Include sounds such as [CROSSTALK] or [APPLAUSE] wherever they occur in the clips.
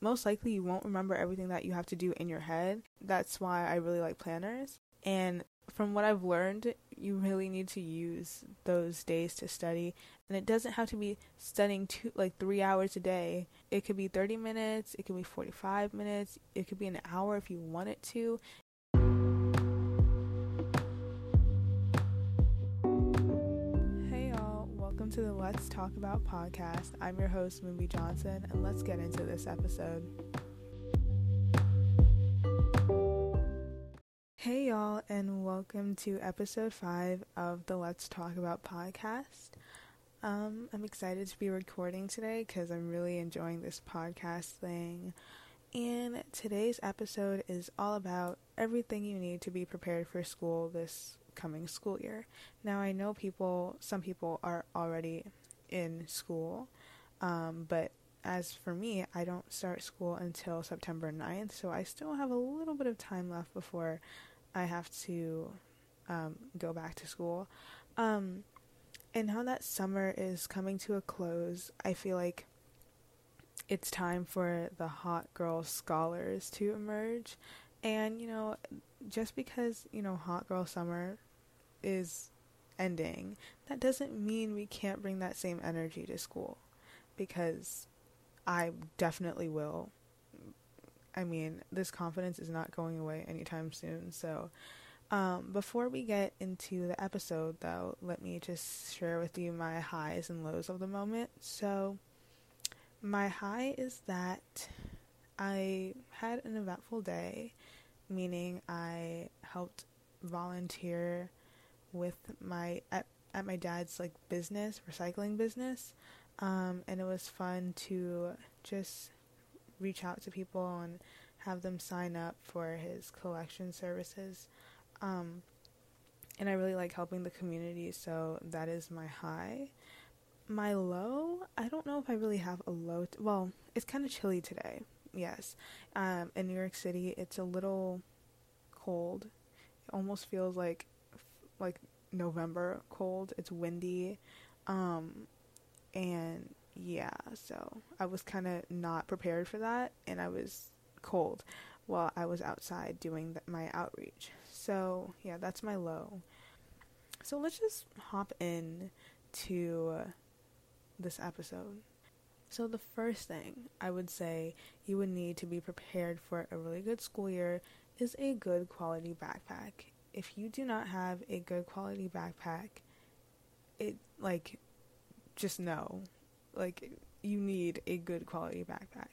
most likely you won't remember everything that you have to do in your head. That's why I really like planners. And from what I've learned, you really need to use those days to study. And it doesn't have to be studying two, like three hours a day. It could be 30 minutes, it could be 45 minutes, it could be an hour if you want it to. To the Let's Talk About podcast. I'm your host, Moonby Johnson, and let's get into this episode. Hey, y'all, and welcome to episode five of the Let's Talk About podcast. Um, I'm excited to be recording today because I'm really enjoying this podcast thing. And today's episode is all about everything you need to be prepared for school this coming school year. Now, I know people, some people are already in school, um, but as for me, I don't start school until September 9th, so I still have a little bit of time left before I have to um, go back to school. Um, and now that summer is coming to a close, I feel like it's time for the hot girl scholars to emerge. And, you know, just because, you know, hot girl summer is ending, that doesn't mean we can't bring that same energy to school. Because I definitely will. I mean, this confidence is not going away anytime soon. So, um, before we get into the episode, though, let me just share with you my highs and lows of the moment. So, my high is that I had an eventful day, meaning I helped volunteer with my at, at my dad's like business, recycling business. Um, and it was fun to just reach out to people and have them sign up for his collection services. Um, and I really like helping the community, so that is my high. My low, I don't know if I really have a low. T- well, it's kind of chilly today. Yes. Um, in New York City, it's a little cold. It almost feels like like November cold. It's windy. Um, and yeah, so I was kind of not prepared for that, and I was cold while I was outside doing the, my outreach. So yeah, that's my low. So let's just hop in to this episode. So the first thing I would say you would need to be prepared for a really good school year is a good quality backpack. If you do not have a good quality backpack, it like just know like you need a good quality backpack.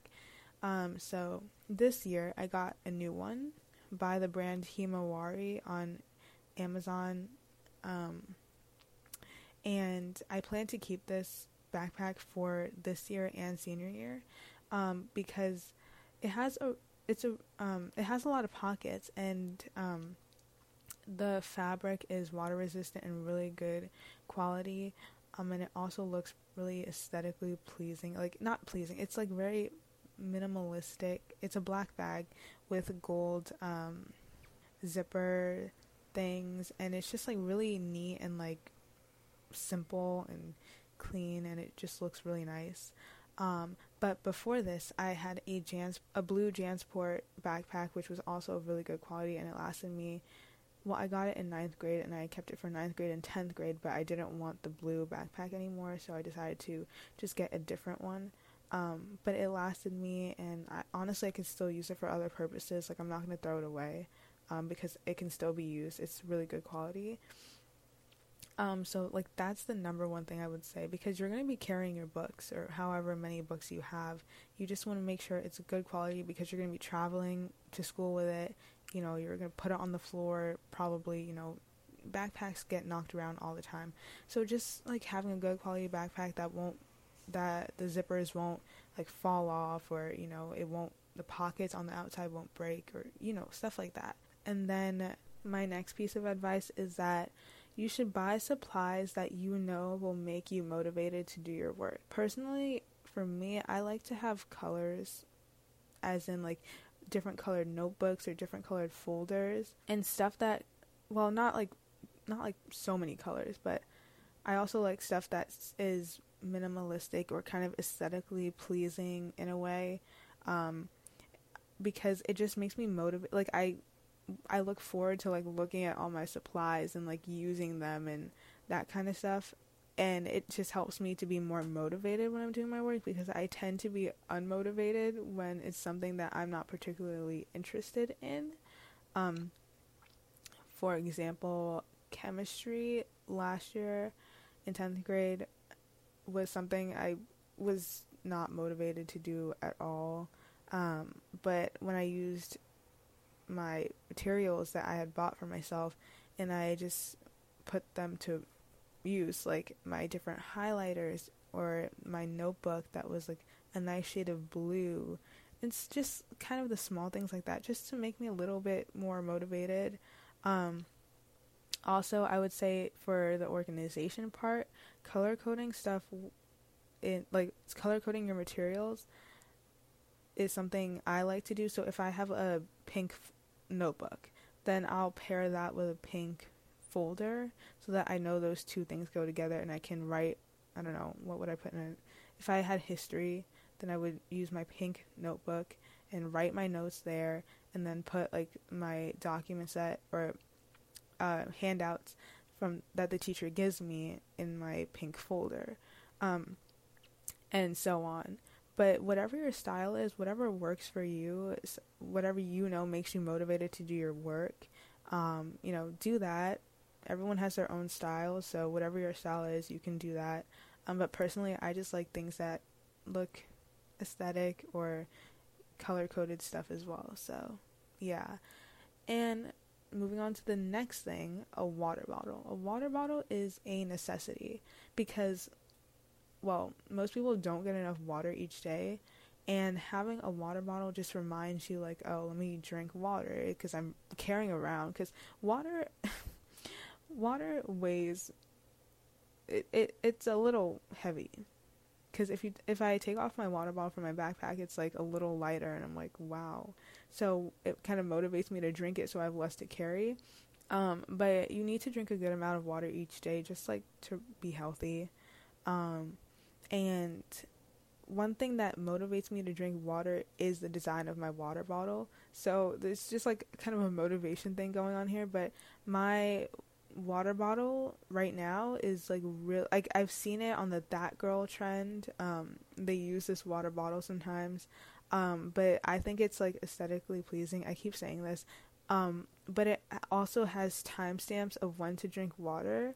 Um, so this year I got a new one by the brand Himawari on Amazon. Um, and I plan to keep this backpack for this year and senior year um, because it has a it's a um, it has a lot of pockets and um, the fabric is water resistant and really good quality um, and it also looks really aesthetically pleasing. Like not pleasing. It's like very minimalistic. It's a black bag with gold um, zipper things, and it's just like really neat and like simple and clean, and it just looks really nice. Um, but before this, I had a Jans a blue Jansport backpack, which was also really good quality, and it lasted me well, I got it in ninth grade and I kept it for ninth grade and tenth grade, but I didn't want the blue backpack anymore, so I decided to just get a different one. Um, but it lasted me, and I, honestly, I can still use it for other purposes. Like I'm not gonna throw it away, um, because it can still be used. It's really good quality. Um, so like that's the number one thing I would say because you're gonna be carrying your books or however many books you have. You just want to make sure it's good quality because you're gonna be traveling to school with it you know, you're going to put it on the floor, probably, you know, backpacks get knocked around all the time. So just like having a good quality backpack that won't that the zippers won't like fall off or, you know, it won't the pockets on the outside won't break or, you know, stuff like that. And then my next piece of advice is that you should buy supplies that you know will make you motivated to do your work. Personally, for me, I like to have colors as in like different colored notebooks or different colored folders and stuff that well not like not like so many colors but i also like stuff that is minimalistic or kind of aesthetically pleasing in a way um, because it just makes me motivate. Like I, I look forward to like looking at all my supplies and like using them and that kind of stuff. And it just helps me to be more motivated when I'm doing my work because I tend to be unmotivated when it's something that I'm not particularly interested in. Um, for example, chemistry last year in 10th grade was something I was not motivated to do at all. Um, but when I used my materials that I had bought for myself and I just put them to use, like my different highlighters or my notebook that was like a nice shade of blue. It's just kind of the small things like that, just to make me a little bit more motivated. Um, also, I would say for the organization part, color coding stuff in like color coding your materials is something I like to do. So if I have a pink f- notebook, then I'll pair that with a pink folder so that I know those two things go together and I can write I don't know, what would I put in it? If I had history, then I would use my pink notebook and write my notes there and then put like my documents that or uh, handouts from that the teacher gives me in my pink folder, um, and so on. But whatever your style is, whatever works for you, whatever you know makes you motivated to do your work, um, you know, do that. Everyone has their own style, so whatever your style is, you can do that. Um, but personally, I just like things that look aesthetic or color coded stuff as well. So, yeah. And moving on to the next thing a water bottle. A water bottle is a necessity because, well, most people don't get enough water each day. And having a water bottle just reminds you, like, oh, let me drink water because I'm carrying around. Because water, [LAUGHS] water weighs, it, it it's a little heavy because if you if I take off my water bottle from my backpack, it's like a little lighter, and I'm like, wow. So it kind of motivates me to drink it, so I have less to carry. Um, but you need to drink a good amount of water each day, just like to be healthy. Um, and one thing that motivates me to drink water is the design of my water bottle. So there's just like kind of a motivation thing going on here. But my water bottle right now is like real like I've seen it on the that girl trend. Um they use this water bottle sometimes. Um but I think it's like aesthetically pleasing. I keep saying this. Um but it also has timestamps of when to drink water.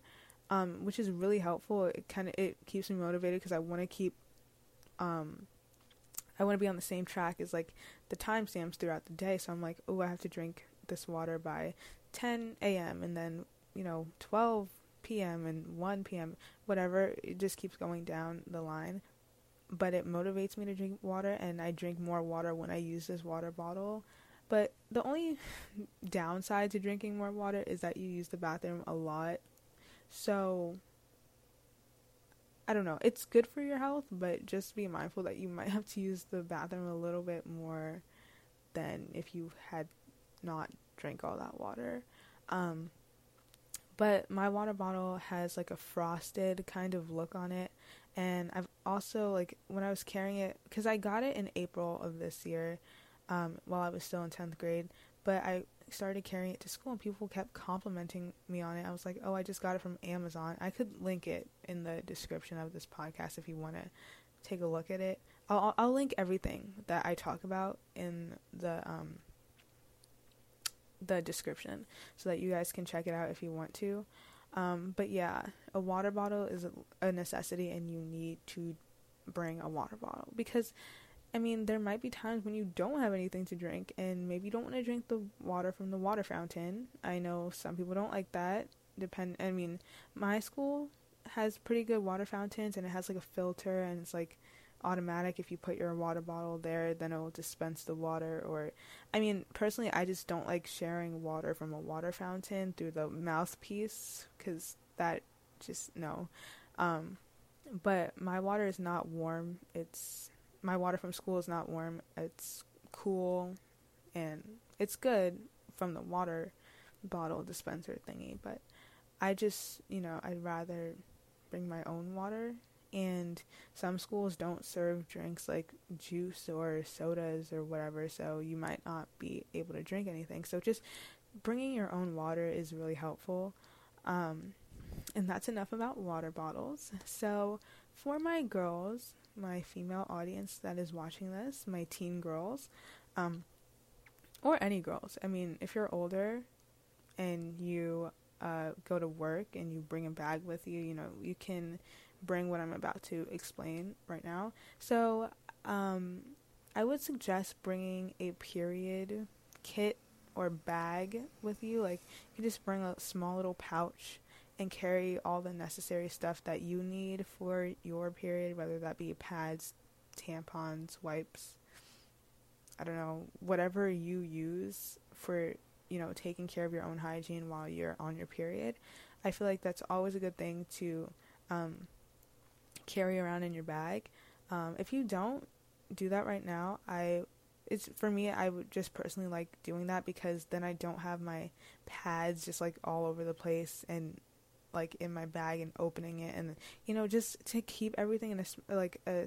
Um which is really helpful. It kind of it keeps me motivated because I want to keep um I want to be on the same track as like the timestamps throughout the day. So I'm like, oh, I have to drink this water by 10 a.m. and then you know, 12 p.m. and 1 p.m., whatever, it just keeps going down the line. But it motivates me to drink water, and I drink more water when I use this water bottle. But the only [LAUGHS] downside to drinking more water is that you use the bathroom a lot. So, I don't know. It's good for your health, but just be mindful that you might have to use the bathroom a little bit more than if you had not drank all that water. Um, but my water bottle has like a frosted kind of look on it. And I've also, like, when I was carrying it, because I got it in April of this year um, while I was still in 10th grade. But I started carrying it to school and people kept complimenting me on it. I was like, oh, I just got it from Amazon. I could link it in the description of this podcast if you want to take a look at it. I'll, I'll link everything that I talk about in the um, the description so that you guys can check it out if you want to. Um, but yeah, a water bottle is a necessity, and you need to bring a water bottle because I mean, there might be times when you don't have anything to drink, and maybe you don't want to drink the water from the water fountain. I know some people don't like that. Depend. I mean, my school has pretty good water fountains, and it has like a filter, and it's like automatic if you put your water bottle there then it will dispense the water or i mean personally i just don't like sharing water from a water fountain through the mouthpiece because that just no. Um but my water is not warm. It's my water from school is not warm. It's cool and it's good from the water bottle dispenser thingy but i just you know i'd rather bring my own water and some schools don't serve drinks like juice or sodas or whatever, so you might not be able to drink anything. So just bringing your own water is really helpful. Um, and that's enough about water bottles. So, for my girls, my female audience that is watching this, my teen girls, um, or any girls. I mean, if you're older and you uh, go to work and you bring a bag with you, you know, you can bring what I'm about to explain right now. So, um, I would suggest bringing a period kit or bag with you. Like, you just bring a small little pouch and carry all the necessary stuff that you need for your period, whether that be pads, tampons, wipes, I don't know, whatever you use for, you know, taking care of your own hygiene while you're on your period. I feel like that's always a good thing to um, carry around in your bag. Um, if you don't do that right now, I it's for me I would just personally like doing that because then I don't have my pads just like all over the place and like in my bag and opening it and you know just to keep everything in a like a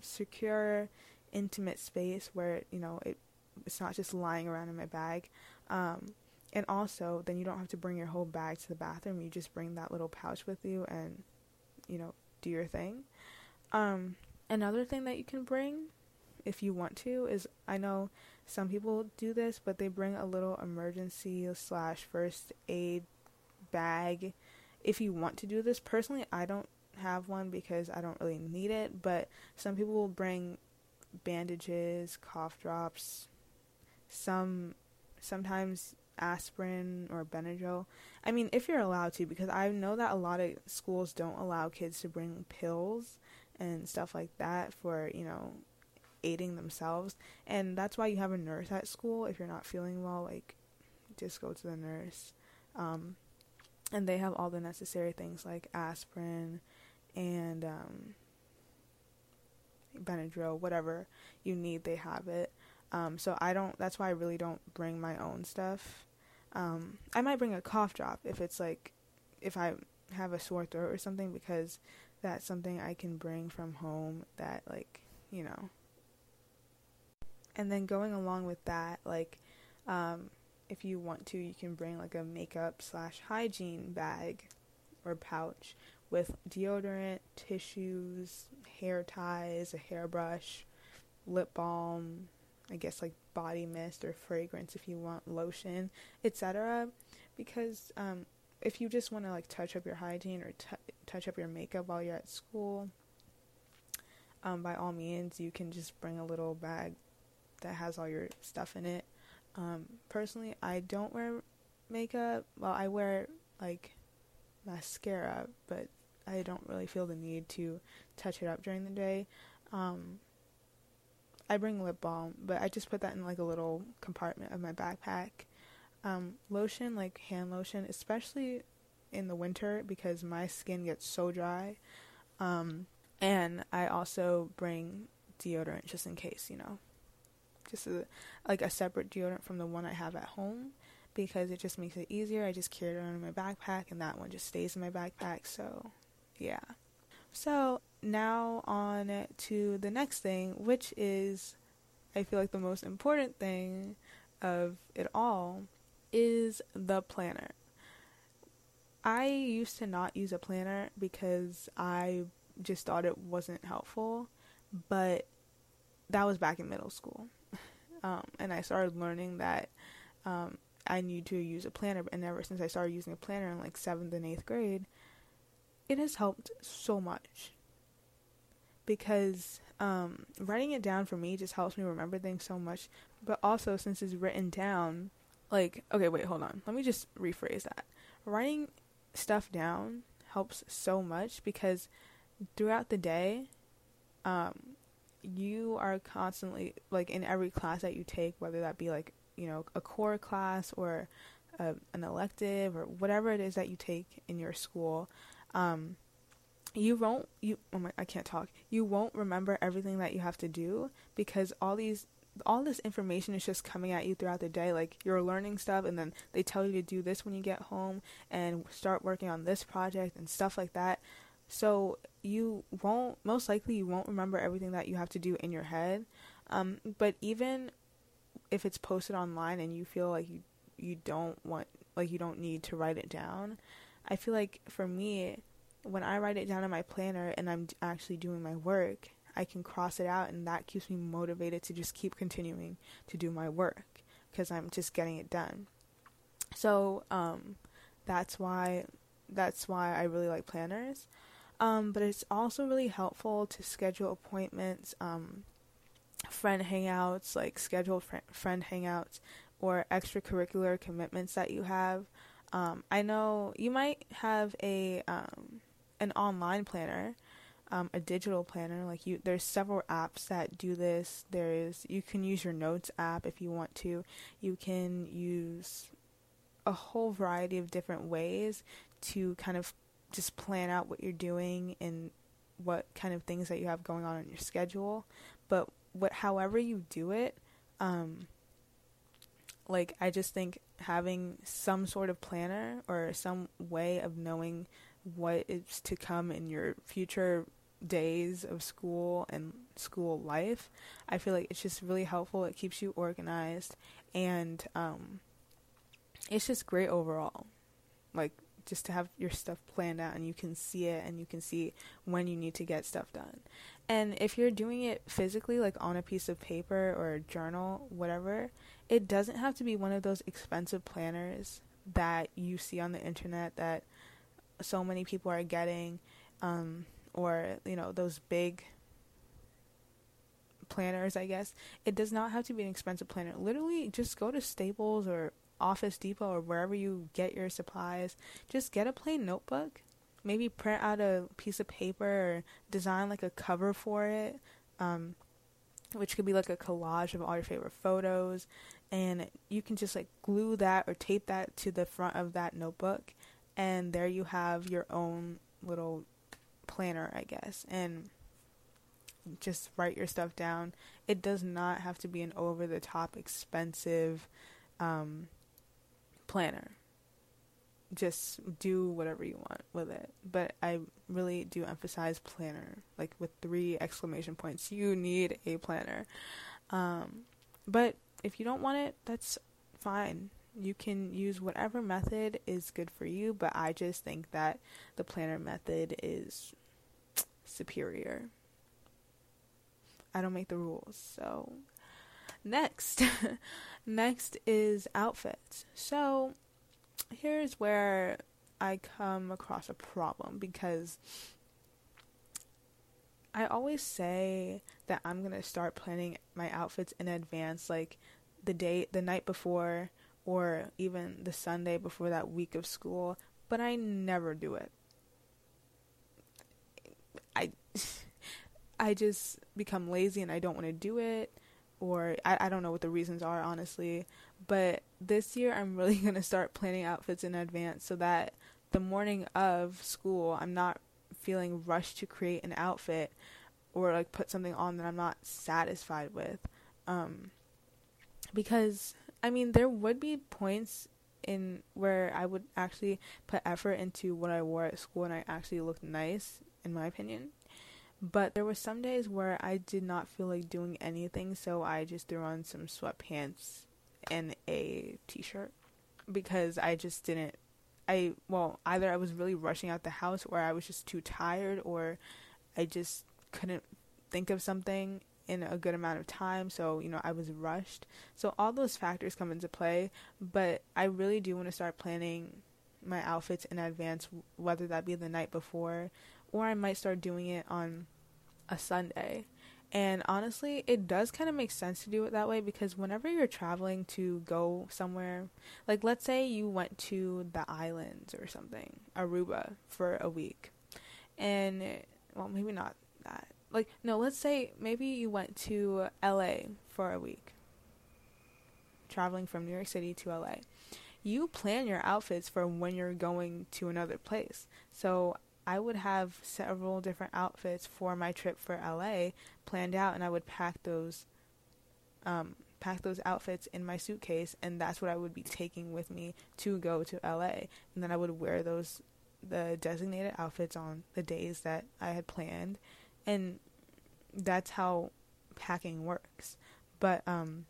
secure intimate space where you know it it's not just lying around in my bag um, and also then you don't have to bring your whole bag to the bathroom you just bring that little pouch with you and you know do your thing um, another thing that you can bring if you want to is i know some people do this but they bring a little emergency slash first aid bag if you want to do this. Personally, I don't have one because I don't really need it, but some people will bring bandages, cough drops, some sometimes aspirin or Benadryl. I mean, if you're allowed to because I know that a lot of schools don't allow kids to bring pills and stuff like that for, you know, aiding themselves. And that's why you have a nurse at school if you're not feeling well, like just go to the nurse. Um, and they have all the necessary things like aspirin and um, Benadryl, whatever you need, they have it. Um, so I don't. That's why I really don't bring my own stuff. Um, I might bring a cough drop if it's like if I have a sore throat or something because that's something I can bring from home that like you know. And then going along with that, like um, if you want to, you can bring like a makeup slash hygiene bag or pouch with deodorant, tissues, hair ties, a hairbrush, lip balm, I guess like body mist or fragrance if you want lotion, etc. Because um, if you just want to like touch up your hygiene or t- touch up your makeup while you're at school, um, by all means, you can just bring a little bag that has all your stuff in it. Um, personally, I don't wear makeup. Well, I wear like mascara, but I don't really feel the need to touch it up during the day. Um, I bring lip balm, but I just put that in like a little compartment of my backpack. Um, lotion, like hand lotion, especially in the winter because my skin gets so dry. Um, and I also bring deodorant just in case, you know just a, like a separate deodorant from the one I have at home because it just makes it easier. I just carry it around in my backpack and that one just stays in my backpack. So, yeah. So, now on to the next thing, which is I feel like the most important thing of it all is the planner. I used to not use a planner because I just thought it wasn't helpful, but that was back in middle school [LAUGHS] um, and I started learning that um, I need to use a planner. And ever since I started using a planner in like seventh and eighth grade, it has helped so much because um, writing it down for me just helps me remember things so much. But also, since it's written down, like, okay, wait, hold on. Let me just rephrase that. Writing stuff down helps so much because throughout the day, um, you are constantly like in every class that you take, whether that be like you know a core class or a, an elective or whatever it is that you take in your school, um, you won't you oh my I can't talk. You won't remember everything that you have to do because all these all this information is just coming at you throughout the day. Like you're learning stuff, and then they tell you to do this when you get home and start working on this project and stuff like that. So you won't, most likely, you won't remember everything that you have to do in your head. Um, but even if it's posted online and you feel like you you don't want like you don't need to write it down, I feel like for me, when I write it down in my planner and I'm actually doing my work, I can cross it out and that keeps me motivated to just keep continuing to do my work because I'm just getting it done. So, um, that's why that's why I really like planners. Um, but it's also really helpful to schedule appointments, um, friend hangouts, like scheduled fr- friend hangouts, or extracurricular commitments that you have. Um, I know you might have a um, an online planner, um, a digital planner. Like you, there's several apps that do this. There's you can use your notes app if you want to. You can use a whole variety of different ways to kind of just plan out what you're doing and what kind of things that you have going on in your schedule. But what, however you do it, um, like I just think having some sort of planner or some way of knowing what is to come in your future days of school and school life, I feel like it's just really helpful. It keeps you organized and um, it's just great overall. Like just to have your stuff planned out and you can see it and you can see when you need to get stuff done. And if you're doing it physically, like on a piece of paper or a journal, whatever, it doesn't have to be one of those expensive planners that you see on the internet that so many people are getting, um, or, you know, those big planners, I guess. It does not have to be an expensive planner. Literally, just go to Staples or Office Depot or wherever you get your supplies. Just get a plain notebook maybe print out a piece of paper or design like a cover for it, um, which could be like a collage of all your favorite photos. And you can just like glue that or tape that to the front of that notebook. And there you have your own little planner, I guess. And just write your stuff down. It does not have to be an over the top expensive um, planner just do whatever you want with it. But I really do emphasize planner, like with three exclamation points. You need a planner. Um, but if you don't want it, that's fine. You can use whatever method is good for you, but I just think that the planner method is superior. I don't make the rules. So, next. [LAUGHS] next is outfits. So, here's where I come across a problem because I always say that I'm going to start planning my outfits in advance like the day the night before or even the Sunday before that week of school, but I never do it. I [LAUGHS] I just become lazy and I don't want to do it or I, I don't know what the reasons are honestly but this year i'm [LAUGHS] really to start planning outfits in advance so that the morning of school i'm not feeling rushed to create an outfit or like put something on that i'm not satisfied with um because i mean there would be points in where i would actually put effort into what i wore at school and i actually looked nice in my opinion. But there were some days where I did not feel like doing anything, so I just threw on some sweatpants and a t-shirt because I just didn't I well, either I was really rushing out the house or I was just too tired or I just couldn't think of something in a good amount of time, so you know, I was rushed. So all those factors come into play, but I really do want to start planning my outfits in advance, whether that be the night before or I might start doing it on a Sunday. And honestly, it does kind of make sense to do it that way because whenever you're traveling to go somewhere, like let's say you went to the islands or something, Aruba for a week. And well, maybe not that. Like no, let's say maybe you went to LA for a week. Traveling from New York City to LA. You plan your outfits for when you're going to another place. So I would have several different outfits for my trip for LA planned out, and I would pack those, um, pack those outfits in my suitcase, and that's what I would be taking with me to go to LA, and then I would wear those the designated outfits on the days that I had planned, and that's how packing works. But um,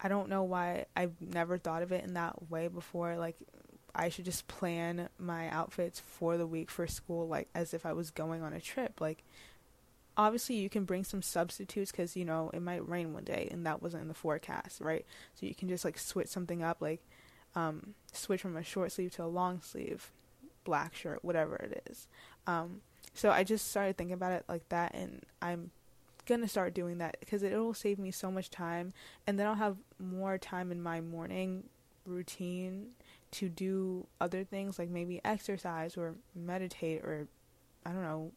I don't know why I've never thought of it in that way before. Like, I should just plan my outfits for the week for school, like as if I was going on a trip. Like, obviously, you can bring some substitutes because you know it might rain one day, and that wasn't in the forecast, right? So you can just like switch something up, like um, switch from a short sleeve to a long sleeve, black shirt, whatever it is. Um, so I just started thinking about it like that, and I'm gonna start doing that because it will save me so much time, and then I'll have more time in my morning routine to do other things like maybe exercise or meditate or I don't know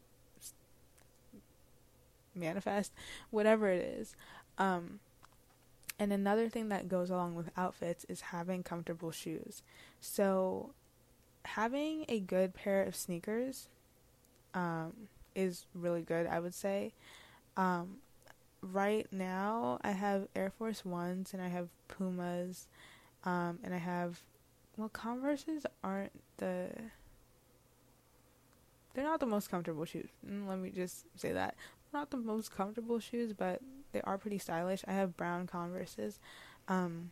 manifest whatever it is. Um, and another thing that goes along with outfits is having comfortable shoes. So having a good pair of sneakers um, is really good I would say um, right now I have Air Force Ones and I have Pumas um, and I have well, Converses aren't the they're not the most comfortable shoes. Mm, let me just say that. Not the most comfortable shoes, but they are pretty stylish. I have brown Converses. Um,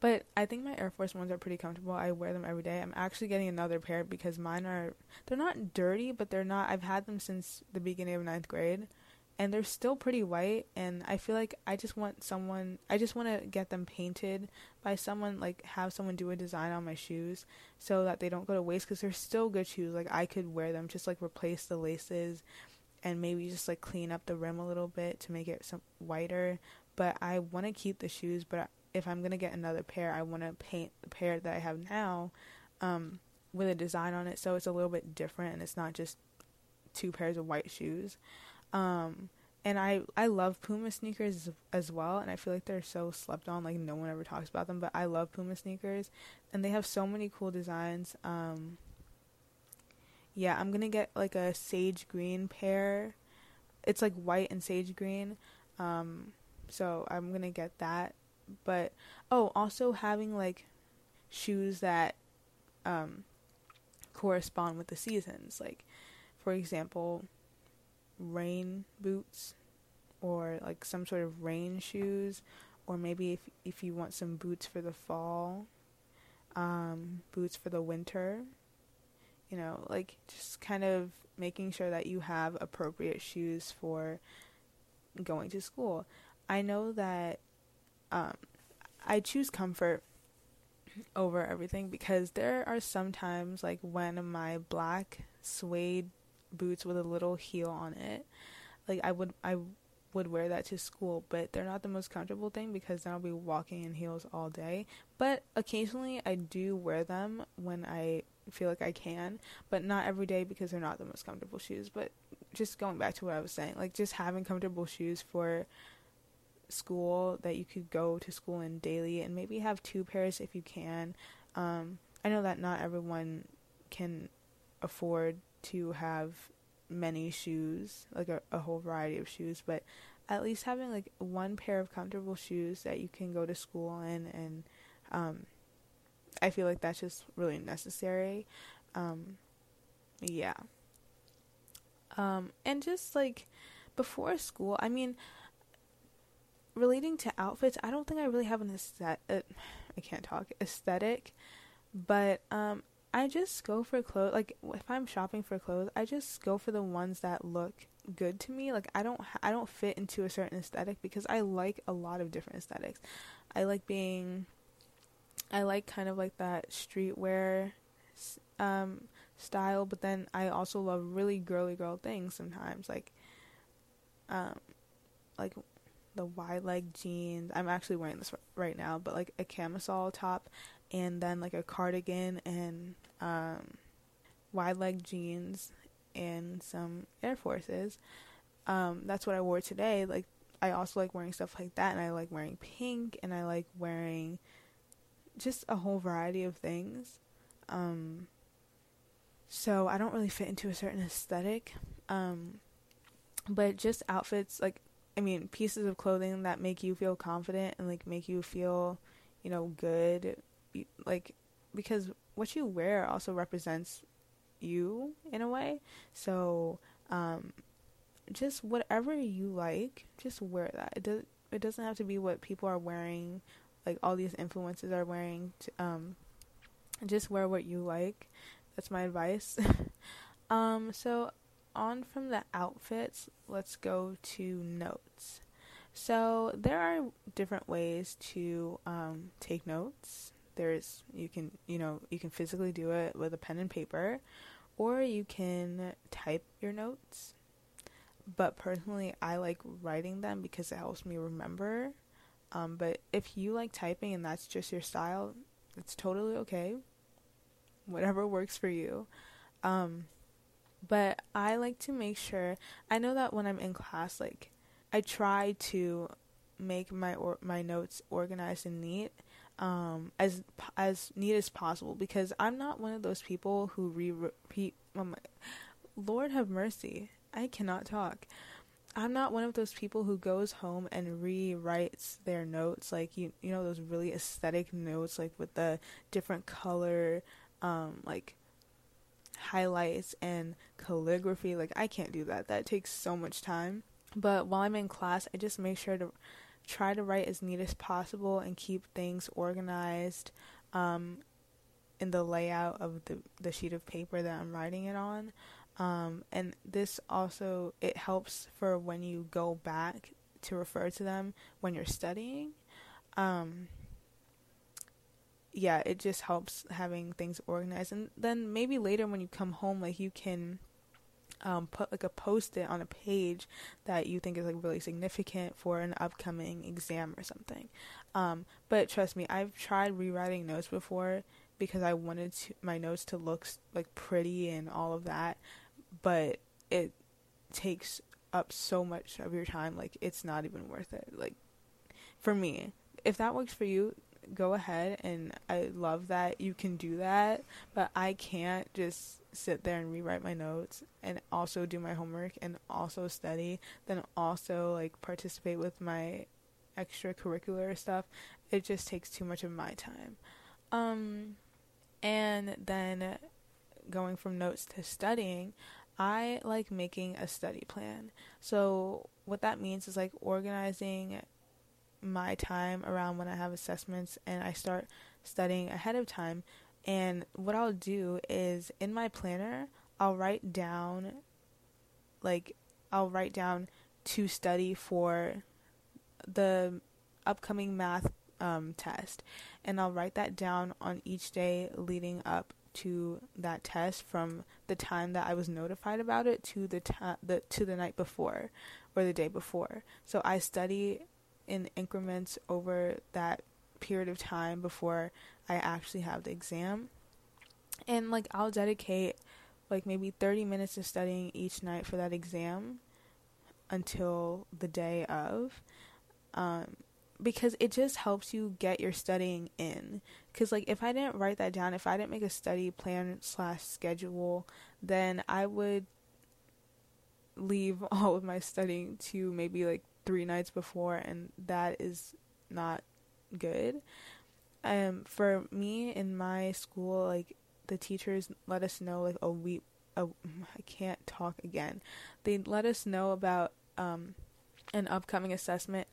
but I think my Air Force Ones are pretty comfortable. I wear them every day. I'm actually getting another pair because mine are they're not dirty, but they're not I've had them since the beginning of ninth grade and they're still pretty white and I feel like I just want someone I just want to get them painted by someone like have someone do a design on my shoes so that they don't go to waste cuz they're still good shoes like I could wear them just like replace the laces and maybe just like clean up the rim a little bit to make it some whiter but I want to keep the shoes but if I'm to get another pair I want to paint the pair that I have now um, with a design on it so it's a little bit different and it's not just two pairs of white shoes um, and I I love Puma sneakers as, as well, and I feel like they're so slept on. Like no one ever talks about them, but I love Puma sneakers, and they have so many cool designs. Um, yeah, I'm gonna get like a sage green pair. It's like white and sage green. Um, so I'm gonna get that. But oh, also having like shoes that um correspond with the seasons. Like for example, rain boots or like some sort of rain shoes or maybe if if you want some boots for the fall um, boots for the winter you know like just kind of making sure that you have appropriate shoes for going to school i know that um, i choose comfort over everything because there are some times like when my black suede boots with a little heel on it. Like I would I would wear that to school, but they're not the most comfortable thing because then I'll be walking in heels all day. But occasionally I do wear them when I feel like I can, but not every day because they're not the most comfortable shoes. But just going back to what I was saying, like just having comfortable shoes for school that you could go to school in daily and maybe have two pairs if you can. Um, I know that not everyone can afford to have many shoes, like a, a whole variety of shoes, but at least having like one pair of comfortable shoes that you can go to school in and um I feel like that's just really necessary. Um yeah. Um and just like before school, I mean relating to outfits, I don't think I really have an aesthetic uh, I can't talk aesthetic, but um I just go for clothes. Like if I'm shopping for clothes, I just go for the ones that look good to me. Like I don't I don't fit into a certain aesthetic because I like a lot of different aesthetics. I like being I like kind of like that streetwear um style, but then I also love really girly girl things sometimes like um like the wide leg jeans. I'm actually wearing this right now, but like a camisole top and then like a cardigan and um, wide leg jeans and some Air Forces. Um, that's what I wore today. Like I also like wearing stuff like that, and I like wearing pink, and I like wearing just a whole variety of things. Um, so I don't really fit into a certain aesthetic. Um, but just outfits like I mean pieces of clothing that make you feel confident and like make you feel, you know, good like because what you wear also represents you in a way. So, um, just whatever you like, just wear that. It does. It doesn't have to be what people are wearing, like all these influencers are wearing. To, um, just wear what you like. That's my advice. [LAUGHS] um, so on from the outfits, let's go to notes. So there are different ways to um, take notes. There's you can you know you can physically do it with a pen and paper, or you can type your notes. But personally, I like writing them because it helps me remember. Um, but if you like typing and that's just your style, it's totally okay. Whatever works for you. Um, but I like to make sure I know that when I'm in class, like I try to make my or my notes organized and neat, um, as as neat as possible because I'm not one of those people who re repeat. Oh my, Lord have mercy, I cannot talk. I'm not one of those people who goes home and rewrites their notes like you you know those really aesthetic notes like with the different color um like highlights and calligraphy like I can't do that. That takes so much time. But while I'm in class, I just make sure to try to write as neat as possible and keep things organized um, in the layout of the the sheet of paper that I'm writing it on. Um, and this also it helps for when you go back to refer to them when you're studying. Um, yeah, it just helps having things organized, and then maybe later when you come home, like you can um, put like a post it on a page that you think is like really significant for an upcoming exam or something. Um, but trust me, I've tried rewriting notes before because I wanted to, my notes to look like pretty and all of that, but it takes up so much of your time. Like it's not even worth it. Like for me, if that works for you, go ahead and I love that you can do that, but I can't just sit there and rewrite my notes and also do my homework and also study, then also like participate with my extracurricular stuff. It just takes too much of my time. Um and then going from notes to studying, I like making a study plan. So what that means is like organizing my time around when I have assessments and I start studying ahead of time. And what I'll do is in my planner, I'll write down, like, I'll write down to study for the upcoming math um, test. And I'll write that down on each day leading up to that test from the time that I was notified about it to the, ta- the to the night before or the day before. So I study in increments over that period of time before I actually have the exam. And like I'll dedicate like maybe 30 minutes to studying each night for that exam until the day of um because it just helps you get your studying in because like if i didn't write that down if i didn't make a study plan slash schedule then i would leave [LAUGHS] all of my studying to maybe like three nights before, and that is not good. Um, for me in my school, like the teachers let us know like a week. A, [SIGHS] I can't talk again. They let us know about um, an upcoming assessment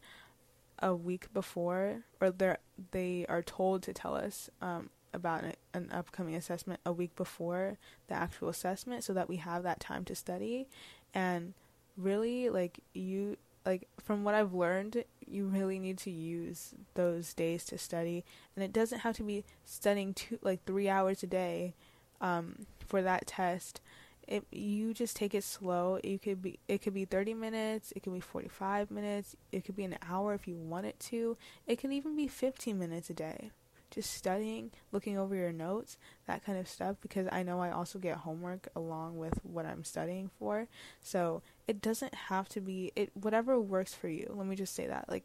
a week before, or they they are told to tell us um, about an, an upcoming assessment a week before the actual assessment, so that we have that time to study. And really, like you, like from what I've learned, you really need to use those days to study, and it doesn't have to be studying two like three hours a day um, for that test. It you just take it slow. You could be it could be 30 minutes, it could be 45 minutes, it could be an hour if you want it to. It could even be 15 minutes a day just studying, looking over your notes, that kind of stuff because I know I also get homework along with what I'm studying for. So, it doesn't have to be it whatever works for you. Let me just say that. Like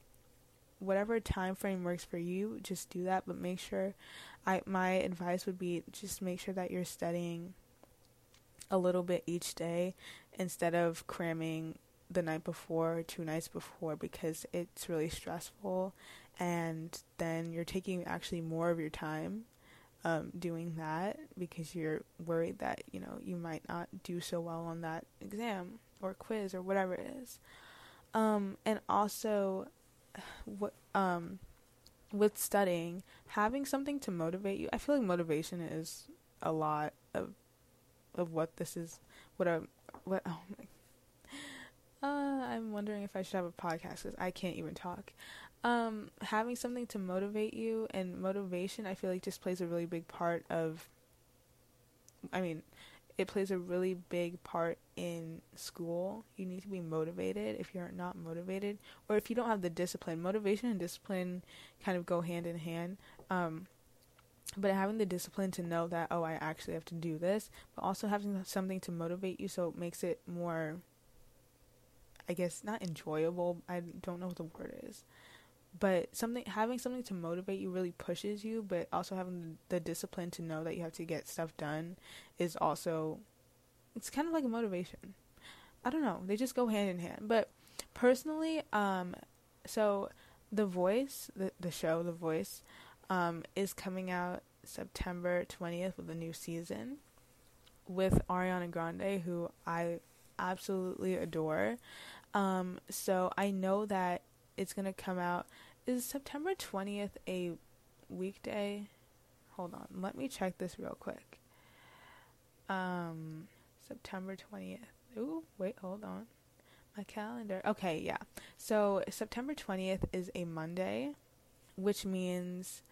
whatever time frame works for you, just do that, but make sure I my advice would be just make sure that you're studying a little bit each day instead of cramming the night before, two nights before because it's really stressful and then you're taking actually more of your time um, doing that because you're worried that you know you might not do so well on that exam or quiz or whatever it is. Um, and also, [SIGHS] what um, with studying, having something to motivate you. I feel like motivation is a lot of of what this is. What a what. [LAUGHS] Oh my. Uh, I'm wondering if I should have a podcast because I can't even talk. Um, having something to motivate you and motivation, I feel like just plays a really big part of. I mean, it plays a really big part in school. You need to be motivated. If you're not motivated, or if you don't have the discipline, motivation and discipline kind of go hand in hand. Um, but having the discipline to know that oh, I actually have to do this, but also having something to motivate you, so it makes it more. I guess not enjoyable. I don't know what the word is but something having something to motivate you really pushes you but also having the discipline to know that you have to get stuff done is also it's kind of like a motivation. I don't know. They just go hand in hand. But personally um so the voice the the show the voice um is coming out september 20th with a new season with ariana grande who i absolutely adore. Um so i know that it's gonna come out. Is September twentieth a weekday? Hold on, let me check this real quick. Um, September twentieth. Ooh, wait, hold on. My calendar. Okay, yeah. So September twentieth is a Monday, which means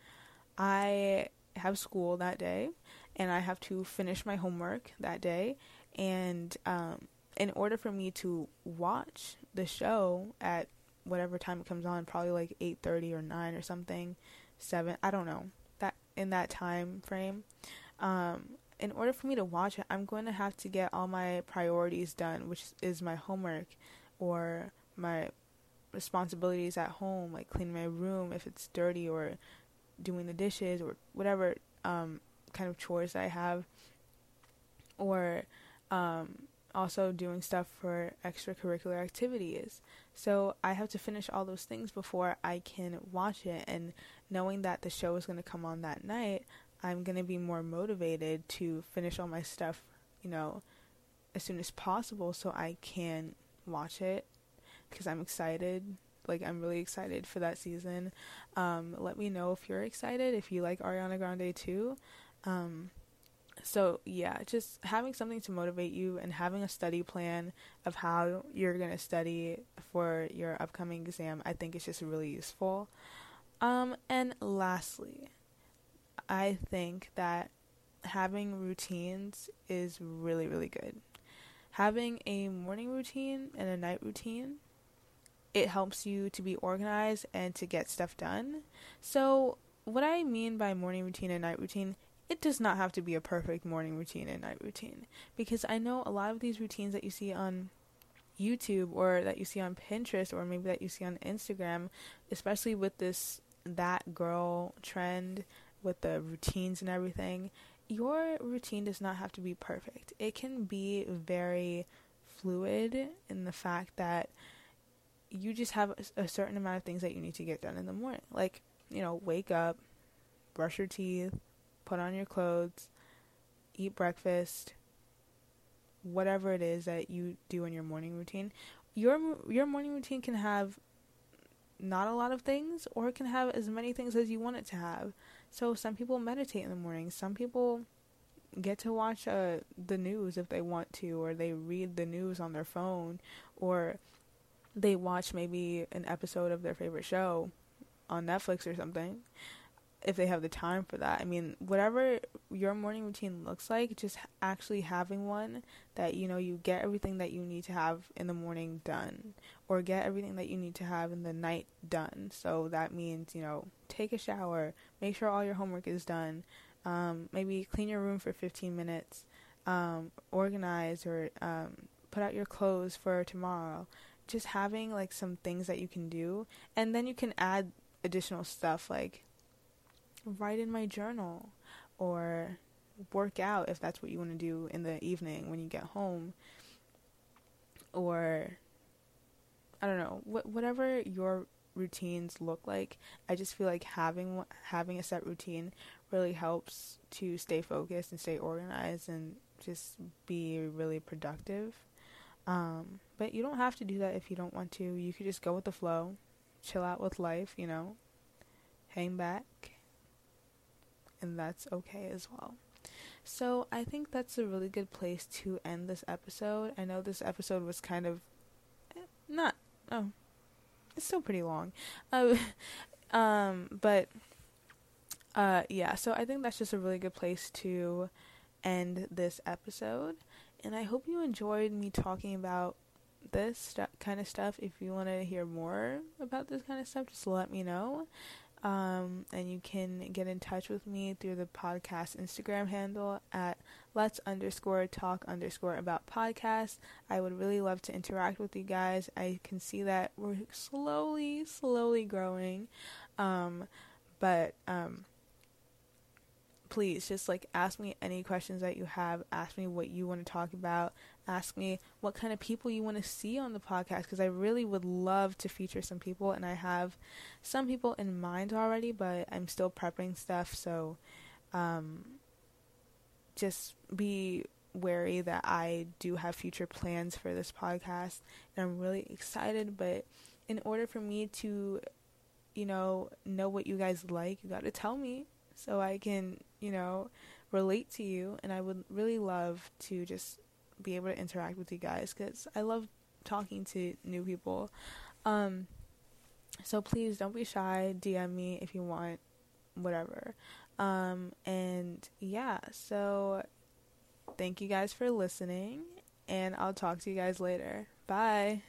I have school that day, and I have to finish my homework that day, and um, in order for me to watch the show at whatever time it comes on, probably like 8:30 or 9 or something, 7, I don't know. That in that time frame. Um in order for me to watch it, I'm going to have to get all my priorities done, which is my homework or my responsibilities at home, like cleaning my room if it's dirty or doing the dishes or whatever um, kind of chores I have, or um, also doing stuff for extracurricular activities. So I have to finish all those things before I can watch it. And knowing that the show is going to come on that night, I'm going to be more motivated to finish all my stuff, you know, as soon as possible so I can watch it because I'm excited. Like, I'm really excited for that season. Um, let me know if you're excited, if you like Ariana Grande too. Um, so yeah, just having something to motivate you and having a study plan of how you're going to study for your upcoming exam, I think is just really useful. Um, and lastly, I think that having routines is really, really good. Having a morning routine and a night routine, it helps you to be organized and to get stuff done. So, what I mean by morning routine and night routine it does not have to be a perfect morning routine and night routine because I know a lot of these routines that you see on YouTube or that you see on Pinterest or maybe that you see on Instagram, especially with this that girl trend with the routines and everything, your routine does not have to be perfect. It can be very fluid in the fact that you just have a, certain amount of things that you need to get done in the morning. Like, you know, wake up, brush your teeth, put on your clothes, eat breakfast, whatever it is that you do in your morning routine. Your your morning routine can have not a lot of things or it can have as many things as you want it to have. So some people meditate in the morning, some people get to watch uh, the news if they want to or they read the news on their phone or they watch maybe an episode of their favorite show on Netflix or something if they have the time for that. I mean, whatever your morning routine looks like, just actually having one that you know you get everything that you need to have in the morning done or get everything that you need to have in the night done. So that means, you know, take a shower, make sure all your homework is done, um, maybe clean your room for 15 minutes, um, organize or um, put out your clothes for tomorrow. Just having like some things that you can do, and then you can add additional stuff like write in my journal or work out if that's what you want to do in the evening when you get home or I don't know, wh- whatever your routines look like. I just feel like having having a set routine really helps to stay focused and stay organized and just be really productive. Um, but you don't have to do that if you don't want to. You could just go with the flow, chill out with life, you know, hang back, and that's okay as well. So I think that's a really good place to end this episode. I know this episode was kind of eh, not oh, it's still pretty long, uh, [LAUGHS] um, but uh, yeah. So I think that's just a really good place to end this episode. And I hope you enjoyed me talking about this st- kind of stuff. If you want to hear more about this kind of stuff, just let me know. Um, and you can get in touch with me through the podcast Instagram handle at let's underscore talk underscore about podcast. I would really love to interact with you guys. I can see that we're slowly, slowly growing. Um, but um, please just like ask me any questions that you have. Ask me what you want to talk about. Ask me what kind of people you want to see on the podcast because I really would love to feature some people and I have some people in mind already, but I'm still prepping stuff. So um, just be wary that I do have future plans for this podcast and I'm really excited. But in order for me to, you know, know what you guys like, you got to tell me so I can, you know, relate to you. And I would really love to just be able to interact with you guys because I love talking to new people. Um, so please don't be shy. DM me if you want, whatever. Um, and yeah, so thank you guys for listening, and I'll talk to you guys later. Bye.